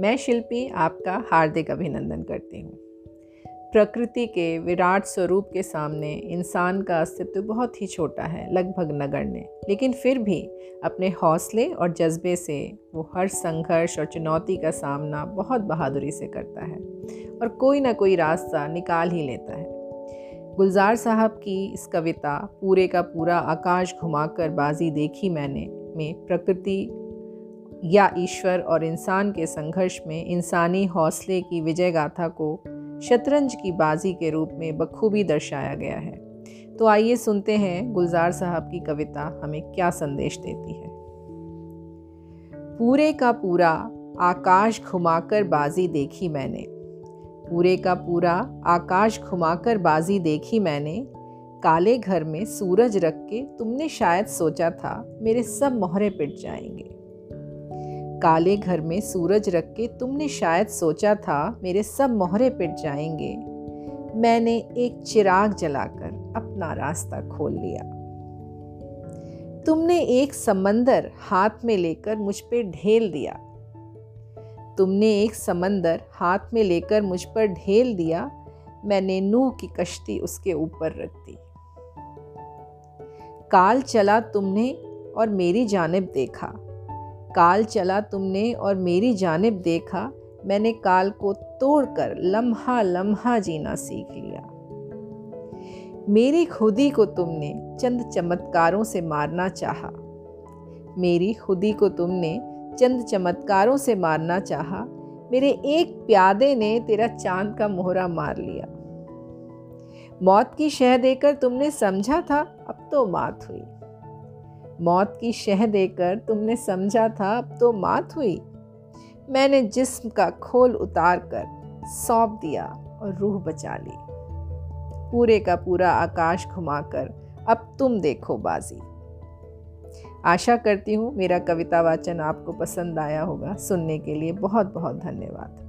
मैं शिल्पी आपका हार्दिक अभिनंदन करती हूँ। प्रकृति के विराट स्वरूप के सामने इंसान का अस्तित्व बहुत ही छोटा है, लगभग नगण्य। लेकिन फिर भी अपने हौसले और जज्बे से वो हर संघर्ष और चुनौती का सामना बहुत बहादुरी से करता है और कोई ना कोई रास्ता निकाल ही लेता है। गुलजार साहब की इस कविता पूरे का पूरा आकाश घुमाकर बाजी देखी मैंने, में प्रकृति या ईश्वर और इंसान के संघर्ष में इंसानी हौसले की विजय गाथा को शतरंज की बाजी के रूप में बखूबी दर्शाया गया है। तो आइए सुनते हैं गुलजार साहब की कविता हमें क्या संदेश देती है। पूरे का पूरा आकाश घुमाकर बाजी देखी मैंने। पूरे का पूरा आकाश घुमाकर बाजी देखी मैंने। काले घर में सूरज रख के तुमने शायद सोचा था मेरे सब मोहरे पिट जाएँगे। काले घर में सूरज रख के तुमने शायद सोचा था मेरे सब मोहरे पिट जाएँगे। मैंने एक चिराग जलाकर अपना रास्ता खोल लिया। तुमने एक समंदर हाथ में लेकर मुझ पर ढेल दिया। तुमने एक समंदर हाथ में लेकर मुझ पर ढेल दिया। मैंने नूह की कश्ती उसके ऊपर रख दी। काल चला तुमने और मेरी जानब देखा। काल चला तुमने और मेरी जानब देखा, मैंने काल को तोड़कर लम्हा लम्हा जीना सीख लिया। मेरी खुदी को तुमने चंद चमत्कारों से मारना चाहा। मेरी खुदी को तुमने चंद चमत्कारों से मारना चाहा। मेरे एक प्यादे ने तेरा चाँद का मोहरा मार लिया। मौत की शह देकर तुमने समझा था, अब तो मात हुई। मौत की शह देकर तुमने समझा था, अब तो मात हुई। मैंने जिस्म का खोल उतार कर सौंप दिया और रूह बचा ली। पूरे का पूरा आकाश घुमाकर अब तुम देखो बाजी। आशा करती हूँ मेरा कविता वाचन आपको पसंद आया होगा। सुनने के लिए बहुत बहुत धन्यवाद।